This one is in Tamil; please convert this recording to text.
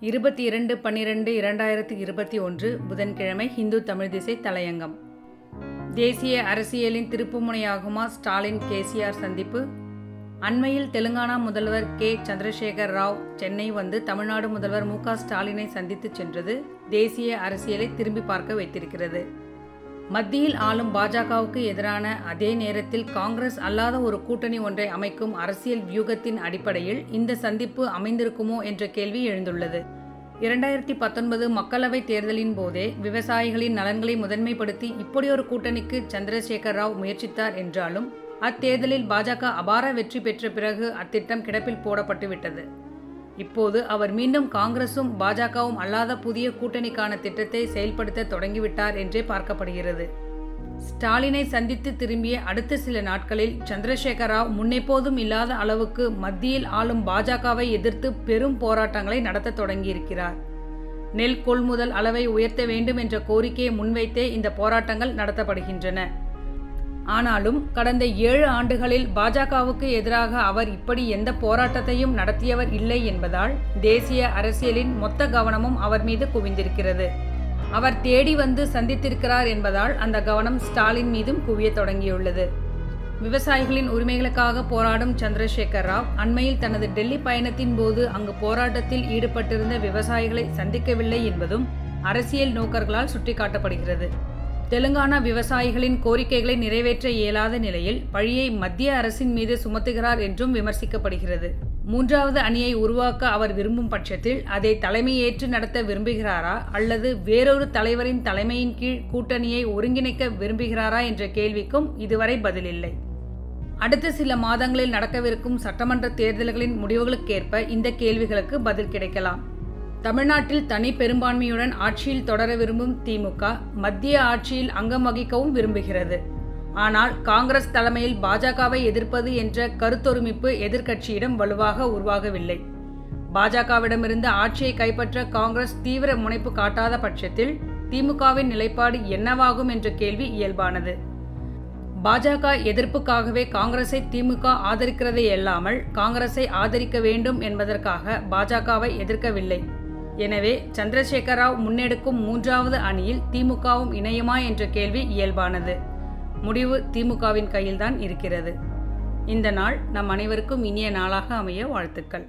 இருபத்தி இரண்டு பன்னிரெண்டு இரண்டாயிரத்தி இருபத்தி ஒன்று புதன்கிழமை ஹிந்து தமிழ் திசை தலையங்கம். தேசிய அரசியலின் திருப்புமுனையாகுமா ஸ்டாலின் கேசிஆர் சந்திப்பு. அண்மையில் தெலுங்கானா முதல்வர் கே. சந்திரசேகர் ராவ் சென்னை வந்து தமிழ்நாடு முதல்வர் மு க ஸ்டாலினை சந்தித்து சென்றது. தேசிய அரசியலை திரும்பி பார்க்க வைத்திருக்கிறது. மத்தியில் ஆளும் பாஜகவுக்கு எதிரான அதே நேரத்தில் காங்கிரஸ் அல்லாத ஒரு கூட்டணி ஒன்றை அமைக்கும் அரசியல் வியூகத்தின் அடிப்படையில் இந்த சந்திப்பு அமைந்திருக்குமோ என்ற கேள்வி எழுந்துள்ளது. இரண்டாயிரத்தி பத்தொன்பது மக்களவைத் தேர்தலின் போதே விவசாயிகளின் நலன்களை முதன்மைப்படுத்தி இப்படியொரு கூட்டணிக்கு சந்திரசேகர் ராவ் முயற்சித்தார் என்றாலும் அத்தேர்தலில் பாஜக அபார வெற்றி பெற்ற பிறகு அத்திட்டம் கிடப்பில் போடப்பட்டுவிட்டது. இப்போது அவர் மீண்டும் காங்கிரசும் பாஜகவும் அல்லாத புதிய கூட்டணிக்கான திட்டத்தை செயல்படுத்த தொடங்கிவிட்டார் என்றே பார்க்கப்படுகிறது. ஸ்டாலினை சந்தித்து திரும்பிய அடுத்த சில நாட்களில் சந்திரசேகர ராவ் முன்னெப்போதும் இல்லாத அளவுக்கு மத்தியில் ஆளும் பாஜகவை எதிர்த்து பெரும் போராட்டங்களை நடத்த தொடங்கியிருக்கிறார். நெல் கொள்முதல் அளவை உயர்த்த வேண்டும் என்ற கோரிக்கையை முன்வைத்தே இந்த போராட்டங்கள் நடத்தப்படுகின்றன. ஆனாலும் கடந்த ஏழு ஆண்டுகளில் பாஜகவுக்கு எதிராக அவர் இப்படி எந்த போராட்டத்தையும் நடத்தியவர் இல்லை என்பதால் தேசிய அரசியலின் மொத்த கவனமும் அவர் மீது குவிந்திருக்கிறது. அவர் தேடி வந்து சந்தித்திருக்கிறார் என்பதால் அந்த கவனம் ஸ்டாலின் மீதும் குவிய தொடங்கியுள்ளது. விவசாயிகளின் உரிமைகளுக்காக போராடும் சந்திரசேகர் ராவ் அண்மையில் தனது டெல்லி பயணத்தின் போது அங்கு போராட்டத்தில் ஈடுபட்டிருந்த விவசாயிகளை சந்திக்கவில்லை என்பதும் அரசியல் நோக்கர்களால் சுட்டிக்காட்டப்படுகிறது. தெலுங்கானா விவசாயிகளின் கோரிக்கைகளை நிறைவேற்ற இயலாத நிலையில் பழியை மத்திய அரசின் மீது சுமத்துகிறார் என்றும் விமர்சிக்கப்படுகிறது. மூன்றாவது அணியை உருவாக்க அவர் விரும்பும் பட்சத்தில் அதை தலைமையேற்று நடத்த விரும்புகிறாரா அல்லது வேறொரு தலைவரின் தலைமையின் கீழ் கூட்டணியை ஒருங்கிணைக்க விரும்புகிறாரா என்ற கேள்விக்கும் இதுவரை பதிலில்லை. அடுத்த சில மாதங்களில் நடக்கவிருக்கும் சட்டமன்ற தேர்தல்களின் முடிவுகளுக்கேற்ப இந்த கேள்விகளுக்கு பதில் கிடைக்கலாம். தமிழ்நாட்டில் தனி பெரும்பான்மையுடன் ஆட்சியில் தொடர விரும்பும் திமுக மத்திய ஆட்சியில் அங்கம் வகிக்கவும் விரும்புகிறது. ஆனால் காங்கிரஸ் தலைமையில் பாஜகவை எதிர்ப்பது என்ற கருத்தொருமிப்பு எதிர்க்கட்சியிடம் வலுவாக உருவாகவில்லை. பாஜகவிடமிருந்து ஆட்சியை கைப்பற்ற காங்கிரஸ் தீவிர முனைப்பு காட்டாத பட்சத்தில் திமுகவின் நிலைப்பாடு என்னவாகும் என்ற கேள்வி இயல்பானது. பாஜக எதிர்ப்புக்காகவே காங்கிரஸை திமுக ஆதரிக்கிறதே அல்லாமல் காங்கிரஸை ஆதரிக்க வேண்டும் என்பதற்காக பாஜகவை எதிர்க்கவில்லை. எனவே சந்திரசேகர ராவ் முன்னெடுக்கும் மூன்றாவது அணியில் திமுகவும் இணையுமா என்ற கேள்வி இயல்பானது. முடிவு திமுகவின் கையில்தான் இருக்கிறது. இந்த நாள் நம் அனைவருக்கும் இனிய நாளாக அமைய வாழ்த்துக்கள்.